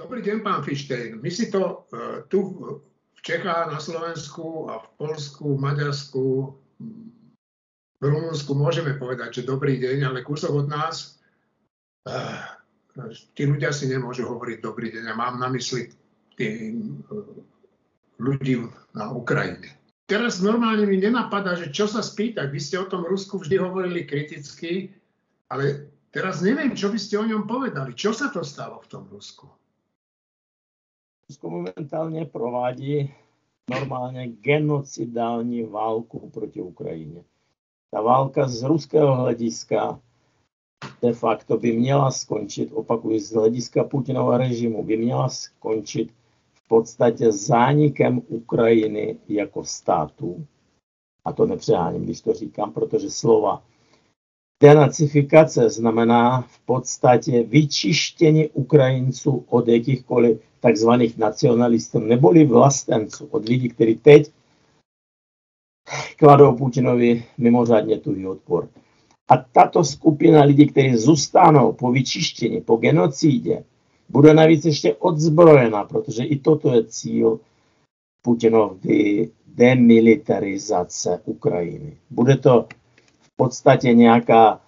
Dobrý deň, pán Fištejn. My si to uh, tu v Čechách, na Slovensku a v Polsku, v Maďarsku, v Rumunsku môžeme povedať, že dobrý deň, ale kúsok od nás uh, tí ľudia si nemôžu hovoriť dobrý deň. A mám na mysli tí uh, ľudí na Ukrajine. Teraz normálne mi nenapadá, že čo sa spýtať. Vy ste o tom Rusku vždy hovorili kriticky, ale teraz neviem, čo by ste o ňom povedali. Čo sa to stalo v tom Rusku? Rusko momentálně provádí normálně genocidální válku proti Ukrajině. Ta válka z ruského hlediska de facto by měla skončit, opakuju, z hlediska Putinova režimu, by měla skončit v podstatě zánikem Ukrajiny jako státu. A to nepřeháním, když to říkám, protože slova denacifikace znamená v podstatě vyčištění Ukrajinců od jakýchkoliv takzvaných nacionalistů neboli vlastenců, od lidí, kteří teď kladou Putinovi mimořádně tuhý odpor. A tato skupina lidí, kteří zůstanou po vyčištění, po genocídě, bude navíc ještě odzbrojena, protože i toto je cíl Putinovy demilitarizace Ukrajiny. Bude to podstatě nějaká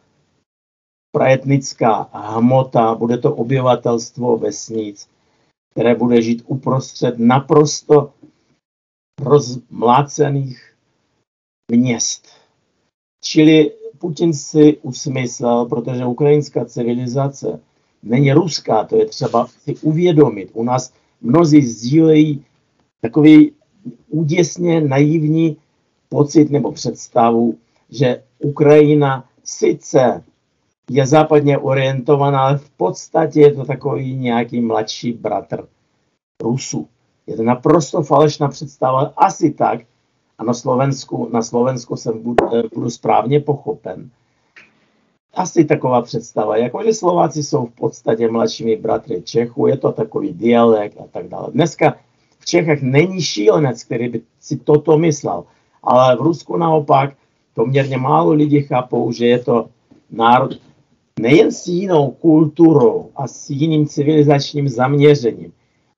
praetnická hmota, bude to obyvatelstvo vesnic, které bude žít uprostřed naprosto rozmlácených měst. Čili Putin si usmyslel, protože ukrajinská civilizace není ruská, to je třeba si uvědomit. U nás mnozí sdílejí takový úděsně naivní pocit nebo představu, že Ukrajina sice je západně orientovaná, ale v podstatě je to takový nějaký mladší bratr Rusů. Je to naprosto falešná představa, asi tak, a na Slovensku, na Slovensku jsem budu, eh, budu správně pochopen. Asi taková představa, jakože Slováci jsou v podstatě mladšími bratry Čechů, je to takový dialekt a tak dále. Dneska v Čechách není šílenec, který by si toto myslel, ale v Rusku naopak poměrně málo lidí chápou, že je to národ nejen s jinou kulturou a s jiným civilizačním zaměřením,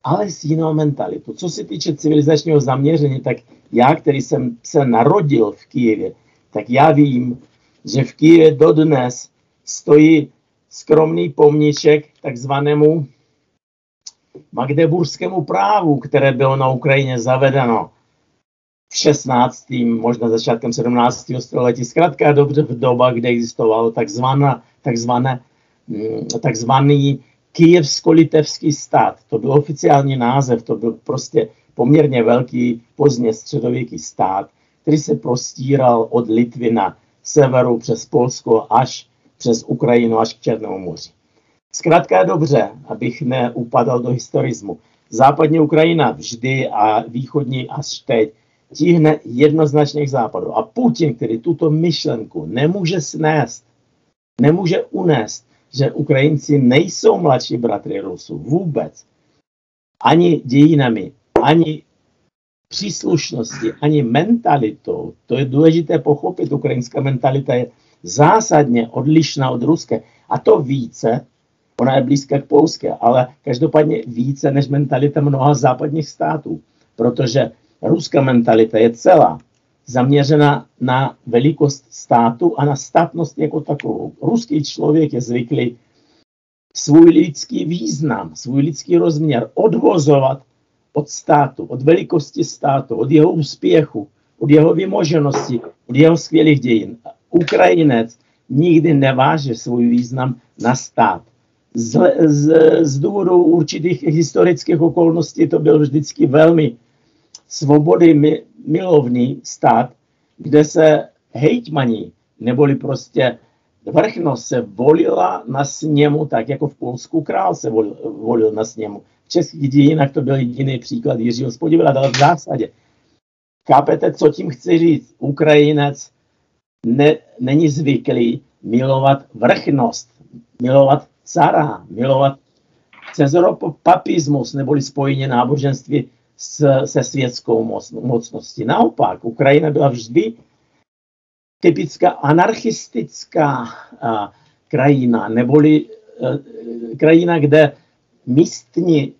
ale s jinou mentalitou. Co se týče civilizačního zaměření, tak já, který jsem se narodil v Kijevě, tak já vím, že v Kijevě dodnes stojí skromný pomníček takzvanému magdeburskému právu, které bylo na Ukrajině zavedeno 16. možná začátkem 17. století. Zkrátka dobře v doba, kde existovalo takzvaná, takzvané, mm, takzvaný Kijevsko-litevský stát. To byl oficiální název, to byl prostě poměrně velký pozdně středověký stát, který se prostíral od Litvy na severu přes Polsko až přes Ukrajinu až k Černému moři. Zkrátka dobře, abych neupadal do historismu. Západní Ukrajina vždy a východní až teď tíhne jednoznačně západu. A Putin, který tuto myšlenku nemůže snést, nemůže unést, že Ukrajinci nejsou mladší bratry Rusů vůbec. Ani dějinami, ani příslušnosti, ani mentalitou. To je důležité pochopit. Ukrajinská mentalita je zásadně odlišná od ruské. A to více, ona je blízká k polské, ale každopádně více než mentalita mnoha západních států. Protože ruská mentalita je celá zaměřena na velikost státu a na státnost jako takovou. Ruský člověk je zvyklý svůj lidský význam, svůj lidský rozměr odvozovat od státu, od velikosti státu, od jeho úspěchu, od jeho vymoženosti, od jeho skvělých dějin. Ukrajinec nikdy neváže svůj význam na stát. Z, z, z důvodu určitých historických okolností to byl vždycky velmi svobody milovný stát, kde se hejtmaní, neboli prostě vrchnost se volila na sněmu, tak jako v Polsku král se volil, volil na sněmu. V českých dějinách to byl jediný příklad Jiřího Spodivila, ale v zásadě. Chápete, co tím chci říct? Ukrajinec ne, není zvyklý milovat vrchnost, milovat cara, milovat cezopapismus, neboli spojení náboženství s, se světskou moc, mocností. Naopak, Ukrajina byla vždy typická anarchistická a, krajina, neboli a, e, krajina, kde místní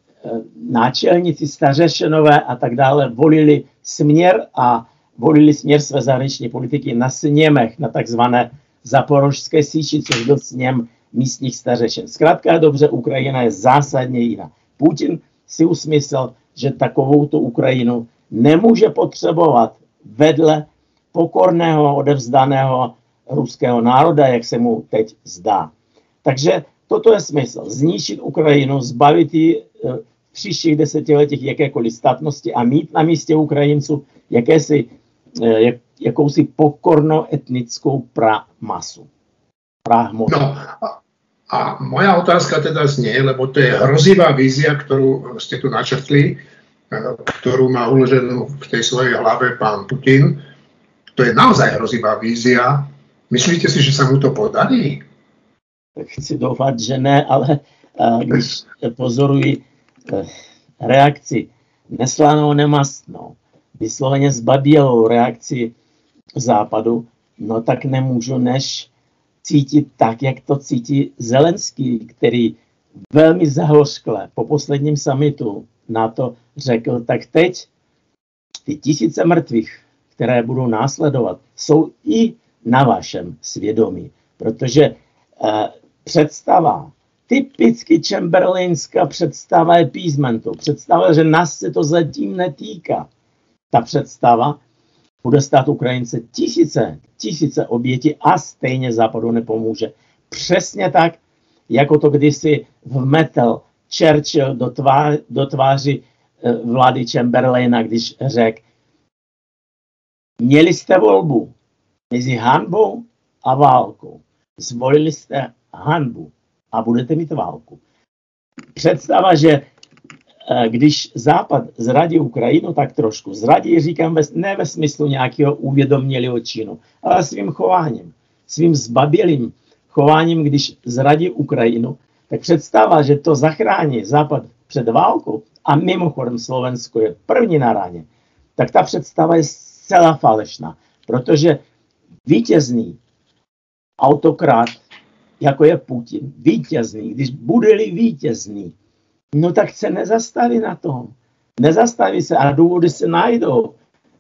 náčelníci, stařešenové a tak dále volili směr a volili směr své zahraniční politiky na sněmech, na takzvané zaporožské síči, což byl sněm místních stařešen. Zkrátka dobře, Ukrajina je zásadně jiná. Putin si usmyslel, že takovou tu Ukrajinu nemůže potřebovat vedle pokorného, odevzdaného ruského národa, jak se mu teď zdá. Takže toto je smysl. Zničit Ukrajinu, zbavit ji eh, v příštích desetiletích jakékoliv statnosti a mít na místě Ukrajinců jakési, eh, jak, jakousi pokorno-etnickou pramasu. No, a moja otázka teda znie, lebo to je hrozivá vízia, ktorú ste tu načrtli, eh, ktorú má uloženú v tej svojej hlave pán Putin. To je naozaj hrozivá vízia. Myslíte si, že sa mu to podarí? chci doufat, že ne, ale když pozoruji eh, reakci neslanou, nemastnou, vysloveně zbabělou reakci západu, no tak nemůžu než cítit tak, jak to cítí Zelenský, který velmi zahořkle po posledním samitu na to řekl, tak teď ty tisíce mrtvých, které budou následovat, jsou i na vašem svědomí, protože eh, představa, typicky Chamberlainská představa je písmentu. Představa, že nás se to zatím netýká. Ta představa bude stát Ukrajince tisíce, tisíce oběti a stejně západu nepomůže. Přesně tak, jako to kdysi vmetel Churchill do, tvá, do tváři eh, vlády Chamberlaina, když řekl, měli jste volbu mezi hanbou a válkou. Zvolili jste hanbu a budete mít válku. Představa, že když Západ zradí Ukrajinu, tak trošku zradí, říkám, ne ve smyslu nějakého uvědomělého činu, ale svým chováním, svým zbabělým chováním, když zradí Ukrajinu, tak představa, že to zachrání Západ před válkou, a mimochodem Slovensko je první na ráně, tak ta představa je zcela falešná, protože vítězný autokrat jako je Putin, vítězný, když bude-li vítězný, no tak se nezastaví na tom. Nezastaví se a důvody se najdou.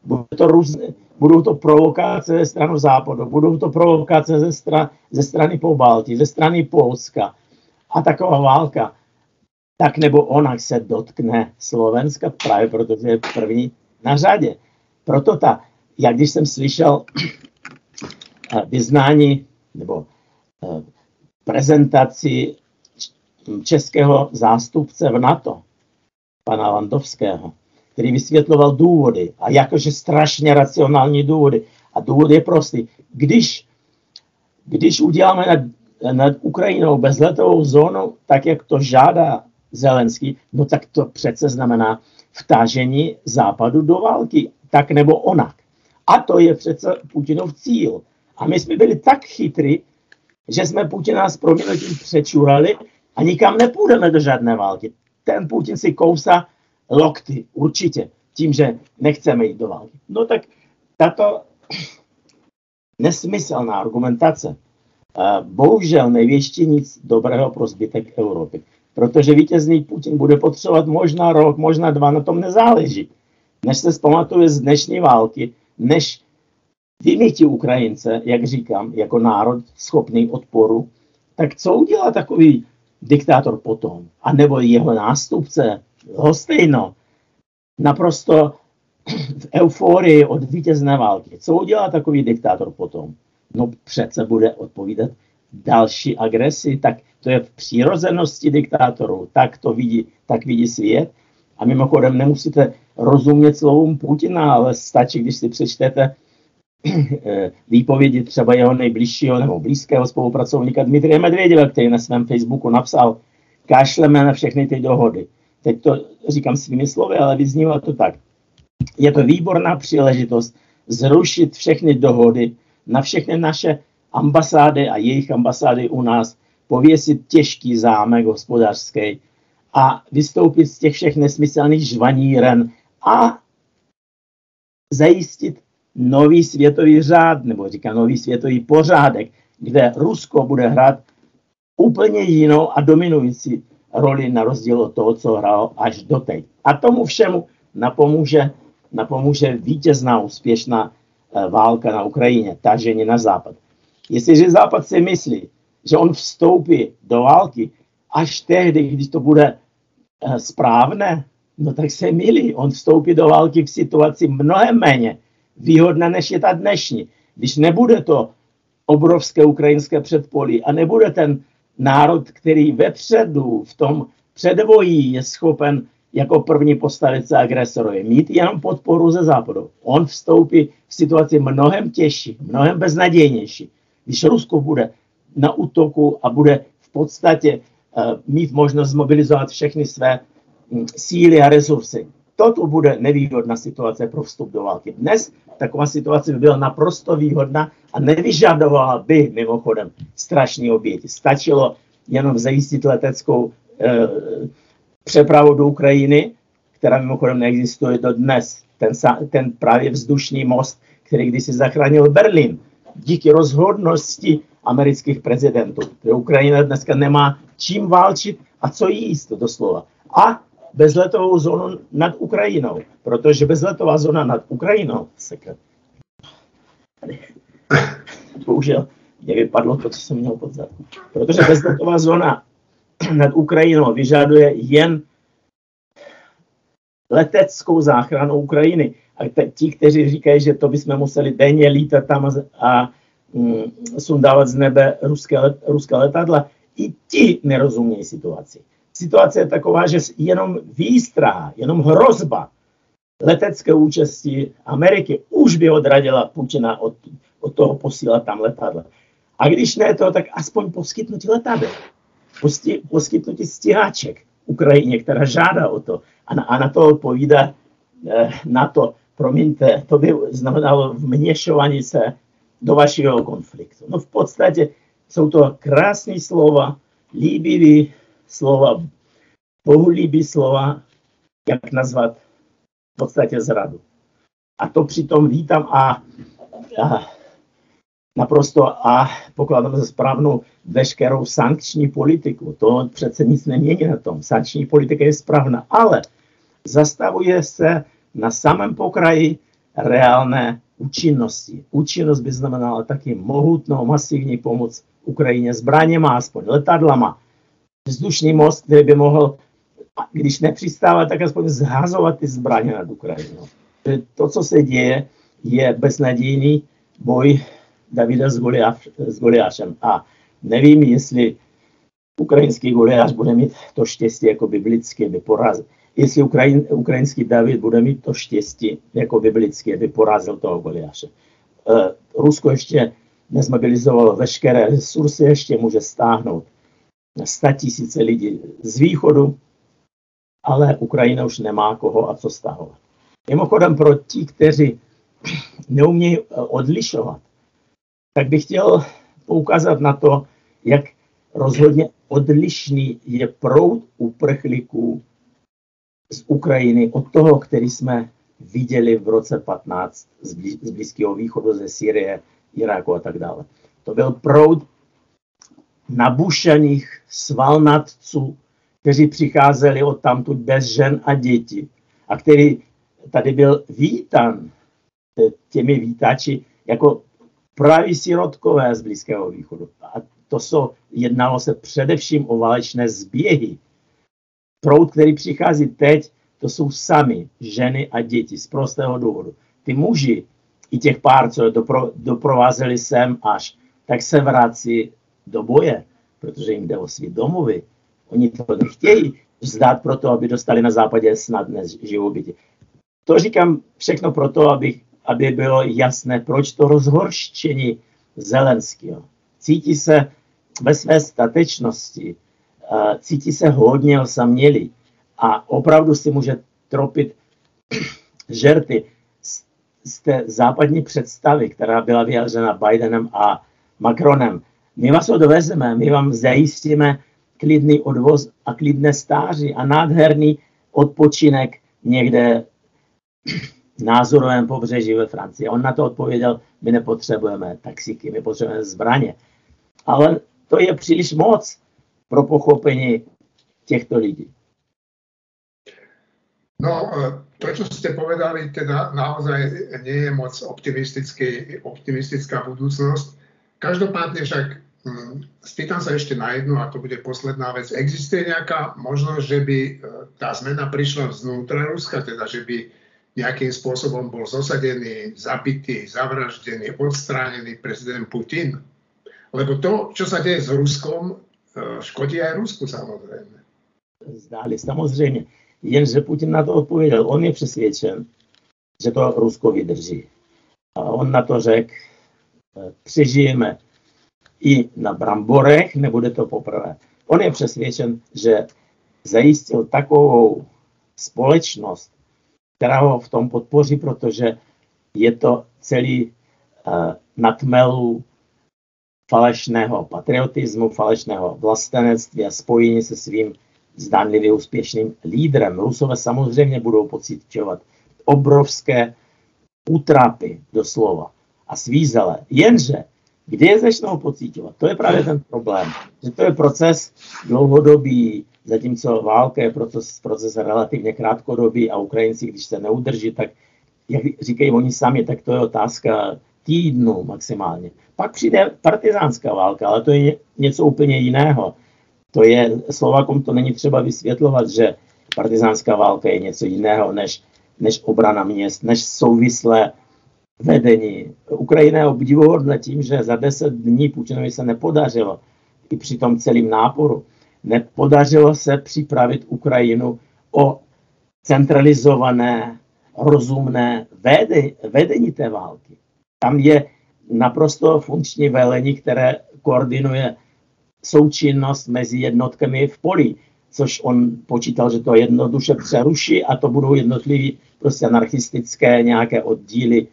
Budou to, různé, budou to provokace ze strany západu, budou to provokace ze, stra, ze strany Pobaltí, ze strany Polska a taková válka. Tak nebo ona se dotkne Slovenska právě protože je první na řadě. Proto ta, jak když jsem slyšel vyznání nebo eh, prezentaci českého zástupce v NATO, pana Landovského, který vysvětloval důvody a jakože strašně racionální důvody. A důvod je prostý. Když, když uděláme nad, nad Ukrajinou bezletovou zónu, tak jak to žádá Zelenský, no tak to přece znamená vtážení západu do války, tak nebo onak. A to je přece Putinov cíl. A my jsme byli tak chytří, že jsme Putina s proměnutím přečurali a nikam nepůjdeme do žádné války. Ten Putin si kousá lokty, určitě, tím, že nechceme jít do války. No tak tato nesmyslná argumentace bohužel nevěští nic dobrého pro zbytek Evropy. Protože vítězný Putin bude potřebovat možná rok, možná dva, na tom nezáleží. Než se zpamatuje z dnešní války, než vymítí Ukrajince, jak říkám, jako národ schopný odporu, tak co udělá takový diktátor potom? A nebo jeho nástupce, Hostejno, naprosto v euforii od vítězné války. Co udělá takový diktátor potom? No přece bude odpovídat další agresi, tak to je v přirozenosti diktátorů, tak to vidí, tak vidí svět. A mimochodem nemusíte rozumět slovům Putina, ale stačí, když si přečtete výpovědi třeba jeho nejbližšího nebo blízkého spolupracovníka Dmitrie Medvěděva, který na svém Facebooku napsal, kašleme na všechny ty dohody. Teď to říkám svými slovy, ale vyznívá to tak. Je to výborná příležitost zrušit všechny dohody na všechny naše ambasády a jejich ambasády u nás, pověsit těžký zámek hospodářský a vystoupit z těch všech nesmyslných žvaníren a zajistit nový světový řád, nebo říká nový světový pořádek, kde Rusko bude hrát úplně jinou a dominující roli na rozdíl od toho, co hrál až doteď. A tomu všemu napomůže, napomůže vítězná úspěšná eh, válka na Ukrajině, tažení na západ. Jestliže západ si myslí, že on vstoupí do války až tehdy, když to bude eh, správné, no tak se milí. On vstoupí do války v situaci mnohem méně výhodné, než je ta dnešní. Když nebude to obrovské ukrajinské předpolí a nebude ten národ, který vepředu v tom předvojí je schopen jako první postavit se agresorovi, mít jenom podporu ze západu. On vstoupí v situaci mnohem těžší, mnohem beznadějnější. Když Rusko bude na útoku a bude v podstatě uh, mít možnost mobilizovat všechny své um, síly a resursy, toto bude nevýhodná situace pro vstup do války. Dnes taková situace by byla naprosto výhodná a nevyžadovala by mimochodem strašné oběti. Stačilo jenom zajistit leteckou e, přepravu do Ukrajiny, která mimochodem neexistuje do dnes. Ten, ten právě vzdušný most, který když si zachránil Berlín, díky rozhodnosti amerických prezidentů. Ukrajina dneska nemá čím válčit a co jíst doslova. A bezletovou zónu nad Ukrajinou, protože bezletová zóna nad Ukrajinou, sekret, bohužel mě vypadlo to, co jsem měl pod zadku. Protože bezletová zóna nad Ukrajinou vyžaduje jen leteckou záchranu Ukrajiny. A ti, kteří říkají, že to bychom museli denně lítat tam a, a mm, sundávat z nebe ruské, let, ruské letadla, i ti nerozumějí situaci. Situace je taková, že jenom výstraha, jenom hrozba letecké účasti Ameriky už by odradila Putina od, od toho posílat tam letadla. A když ne to, tak aspoň poskytnutí letadel, poskytnutí stíhaček Ukrajině, která žádá o to. A na, a na to odpovídá eh, na to, promiňte, to by znamenalo vměšování se do vašeho konfliktu. No v podstatě jsou to krásné slova, líbivý slova, bohulíbí slova, jak nazvat v podstatě zradu. A to přitom vítám a, a naprosto a pokládám za správnou veškerou sankční politiku. To přece nic nemění na tom. Sankční politika je správná, ale zastavuje se na samém pokraji reálné účinnosti. Účinnost by znamenala taky mohutnou, masivní pomoc Ukrajině zbraněma, aspoň letadlama, vzdušný most, který by mohl, když nepřistává, tak aspoň zhazovat ty zbraně nad Ukrajinou. To, co se děje, je beznadějný boj Davida s, Goliáš, s Goliášem. A nevím, jestli ukrajinský Goliáš bude mít to štěstí jako biblické, by porazil. Jestli Ukrajin, ukrajinský David bude mít to štěstí jako biblické, by porazil toho Goliáše. Uh, Rusko ještě nezmobilizovalo veškeré resursy, ještě může stáhnout 100 tisíce lidí z východu, ale Ukrajina už nemá koho a co stahovat. Mimochodem pro ti, kteří neumějí eh, odlišovat, tak bych chtěl poukázat na to, jak rozhodně odlišný je proud uprchlíků z Ukrajiny od toho, který jsme viděli v roce 15 z Blízkého východu, ze Syrie, Iráku a tak dále. To byl proud nabušených svalnatců, kteří přicházeli od tamtud bez žen a dětí a který tady byl vítan těmi vítači jako praví sirotkové z Blízkého východu. A to jsou, jednalo se především o válečné zběhy. Proud, který přichází teď, to jsou sami ženy a děti z prostého důvodu. Ty muži, i těch pár, co je dopro, doprovázeli sem až, tak se vrací do boje, protože jim jde o svý domovy. Oni to nechtějí vzdát proto, aby dostali na západě snadné živobytí. To říkám všechno proto, aby, aby bylo jasné, proč to rozhorštění Zelenského. Cítí se ve své statečnosti, cítí se hodně osamělý a opravdu si může tropit žerty z té západní představy, která byla vyjádřena Bidenem a Macronem. My vás odvezeme, my vám zajistíme klidný odvoz a klidné stáří a nádherný odpočinek někde názorovém pobřeží ve Francii. On na to odpověděl, my nepotřebujeme taxíky, my potřebujeme zbraně. Ale to je příliš moc pro pochopení těchto lidí. No, to, čo ste povedali, teda naozaj je moc optimistická budúcnosť. Každopádne však spýtam sa ešte na jednu, a to bude posledná vec. Existuje nejaká možnosť, že by tá zmena prišla vznútra Ruska, teda že by nejakým spôsobom bol zosadený, zabitý, zavraždený, odstránený prezident Putin? Lebo to, čo sa deje s Ruskom, škodí aj Rusku samozrejme. Zdáli, samozřejmě. Jenže Putin na to odpověděl. On je přesvědčen, že to Rusko vydrží. A on na to řekl, přežijeme i na bramborech, nebude to poprvé. On je přesvědčen, že zajistil takovou společnost, která ho v tom podpoří, protože je to celý uh, na tmelu falešného patriotismu, falešného vlastenectví a spojení se svým zdánlivě úspěšným lídrem. Rusové samozřejmě budou pocitovat obrovské útrapy doslova a svízele. Jenže, kde je začnou pocitovat? To je právě ten problém. Že to je proces dlouhodobý, zatímco válka je proces, proces relativně krátkodobý a Ukrajinci, když se neudrží, tak jak říkají oni sami, tak to je otázka týdnu maximálně. Pak přijde partizánská válka, ale to je něco úplně jiného. To je, Slovakom to není třeba vysvětlovat, že partizánská válka je něco jiného než, než obrana měst, než souvislé vedení. Ukrajina je obdivuhodná tím, že za deset dní Putinovi se nepodařilo, i při tom celém náporu, nepodařilo se připravit Ukrajinu o centralizované, rozumné vedení, vedení té války. Tam je naprosto funkční velení, které koordinuje součinnost mezi jednotkami v poli, což on počítal, že to jednoduše přeruší a to budou jednotlivý prostě anarchistické nějaké oddíly,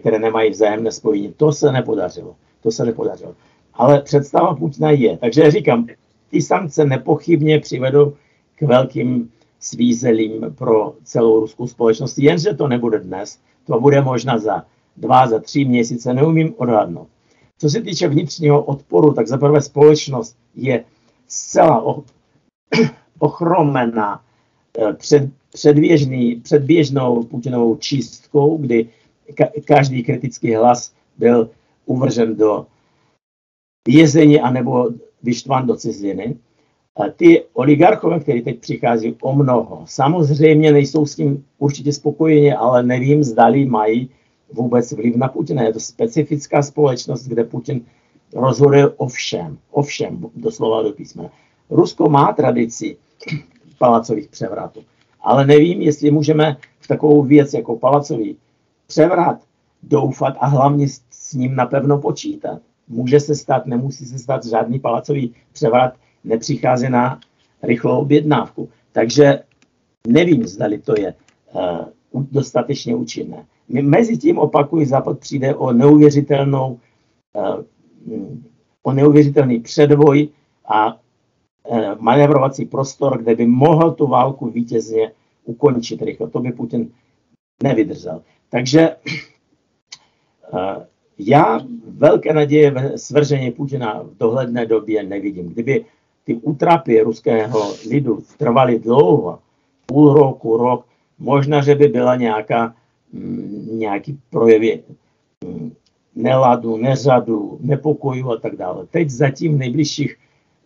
které nemají vzájemné spojení. To se nepodařilo. To se nepodařilo. Ale představa Putina je. Takže říkám, ty sankce nepochybně přivedou k velkým svízelím pro celou ruskou společnost, jenže to nebude dnes, to bude možná za dva, za tři měsíce, neumím odhadnout. Co se týče vnitřního odporu, tak za prvé společnost je zcela ochromená eh, před, předběžný, předběžnou Putinovou čistkou, kdy každý kritický hlas byl uvržen do jezení anebo vyštvan do ciziny. A ty oligarchové, kteří teď přichází o mnoho, samozřejmě nejsou s tím určitě spokojeni, ale nevím, zdali mají vůbec vliv na Putina. Je to specifická společnost, kde Putin rozhoduje o všem, o všem, doslova do písmena. Rusko má tradici palacových převratů, ale nevím, jestli můžeme v takovou věc jako palacový převrat doufat a hlavně s ním napevno počítat. Může se stát, nemusí se stát žádný palacový převrat, nepřichází na rychlou objednávku. Takže nevím, zdali to je uh, dostatečně účinné. Mezi tím opakují, Západ přijde o neuvěřitelnou, eh, o neuvěřitelný předvoj a eh, manévrovací prostor, kde by mohl tu válku vítězně ukončit rychle. To by Putin nevydržel. Takže eh, já velké naděje ve svržení Putina v dohledné době nevidím. Kdyby ty útrapy ruského lidu trvaly dlouho, půl roku, rok, možná, že by byla nějaká Mm, nějaký projevy mm, neladu, neřadu, nepokojů a tak dále. Teď zatím v nejbližších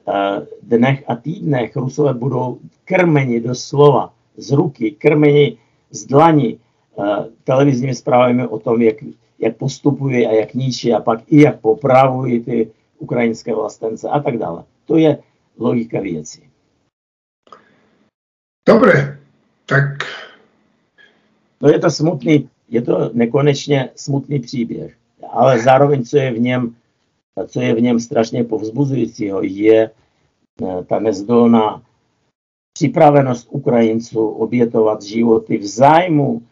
eh, dnech a týdnech Rusové budou krmeni doslova z ruky, krmeni z dlaní televizními zprávami o tom, jak, jak postupují a jak ničí a pak i jak popravují ty ukrajinské vlastence a tak dále. To je logika věcí. Dobre, tak No je to smutný, je to nekonečně smutný příběh, ale zároveň, co je v něm, co je v něm strašně povzbuzujícího, je eh, ta nezdolná připravenost Ukrajinců obětovat životy v zájmu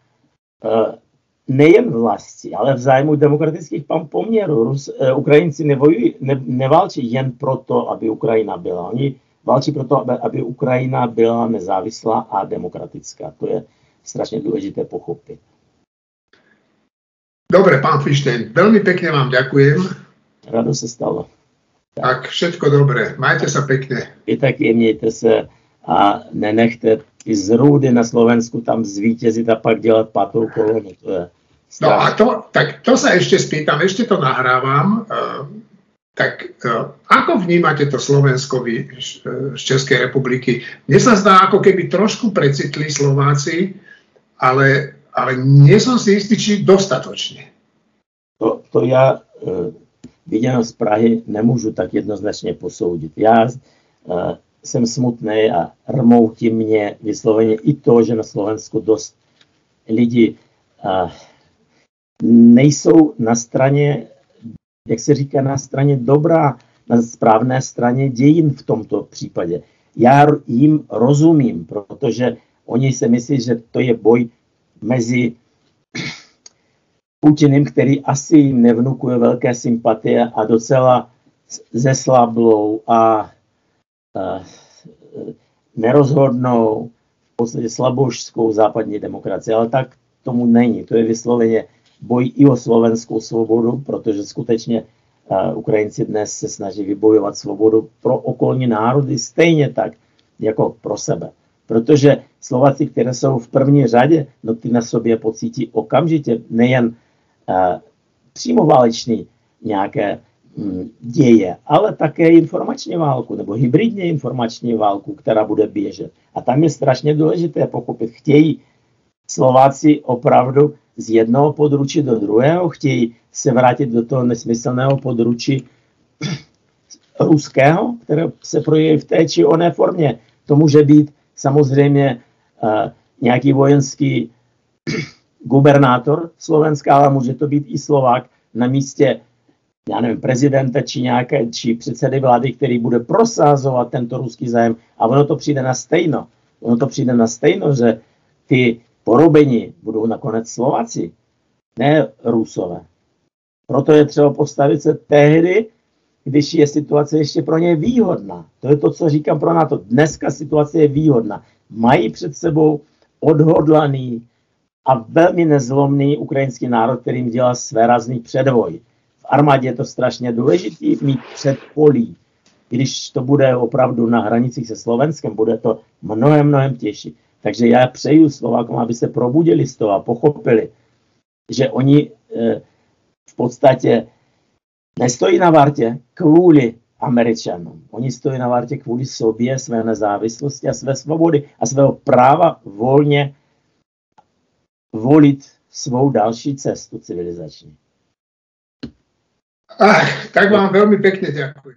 nejen vlasti, ale v zájmu demokratických poměrů. Rus, eh, Ukrajinci nevojují, ne, neválčí jen proto, aby Ukrajina byla. Oni válčí proto, aby, aby Ukrajina byla nezávislá a demokratická. To je strašne dôležité pochopiť. Dobre, pán Fištejn, veľmi pekne vám ďakujem. Rado sa stalo. Tak všetko dobré. Majte sa pekne. I tak mějte se a nenechte ty zrůdy na Slovensku tam zvítězit a pak dělat pátou kolonu. To je no a to, tak to sa ešte spýtam, ešte to nahrávam. Uh, tak uh, ako vnímate to Slovensko vy z Českej republiky? Mne sa zdá, ako keby trošku precitli Slováci, ale, ale nie som si istý, či dostatočne. To, to já viděno z Prahy nemůžu tak jednoznačně posoudit. Já jsem smutný a rmoutí mě vysloveně i to, že na Slovensku dost lidi uh, nejsou na straně, jak se říká, na straně dobrá, na správné straně dějin v tomto případě. Já jim rozumím, protože oni si myslí, že to je boj mezi Putinem, který asi jim nevnukuje velké sympatie a docela zeslablou a nerozhodnou, v podstatě slabožskou západní demokracii, ale tak tomu není. To je vysloveně boj i o slovenskou svobodu, protože skutečně uh, Ukrajinci dnes se snaží vybojovat svobodu pro okolní národy stejně tak, jako pro sebe. Protože Slováci, které jsou v první řadě, no ty na sobě pocítí okamžitě nejen Eh, přímo válečný nějaké děje, ale také informační válku nebo hybridně informační válku, která bude běžet. A tam je strašně důležité pochopit, chtějí Slováci opravdu z jednoho područí do druhého, chtějí se vrátit do toho nesmyslného područí ruského, které se projeví v té či oné formě. To může být samozřejmě uh, nějaký vojenský gubernátor Slovenska, ale může to být i Slovák na místě já nevím, prezidenta či nějaké, či předsedy vlády, který bude prosázovat tento ruský zájem a ono to přijde na stejno. Ono to přijde na stejno, že ty porobení budou nakonec Slováci, ne Rusové. Proto je třeba postavit se tehdy, když je situace ještě pro ně výhodná. To je to, co říkám pro NATO. Dneska situace je výhodná. Mají před sebou odhodlaný a velmi nezlomný ukrajinský národ, kterým dělá své razný předvoj. Armádě je to strašně důležitý mít předpolí. Když to bude opravdu na hranicích se Slovenskem, bude to mnohem, mnohem těžší. Takže já přeju Slovákům, aby se probudili z toho a pochopili, že oni e, v podstatě nestojí na vartě kvůli Američanům. Oni stojí na vartě kvůli sobě, své nezávislosti a své svobody a svého práva volně volit svou další cestu civilizační. Ach, tak vám veľmi pekne ďakujem.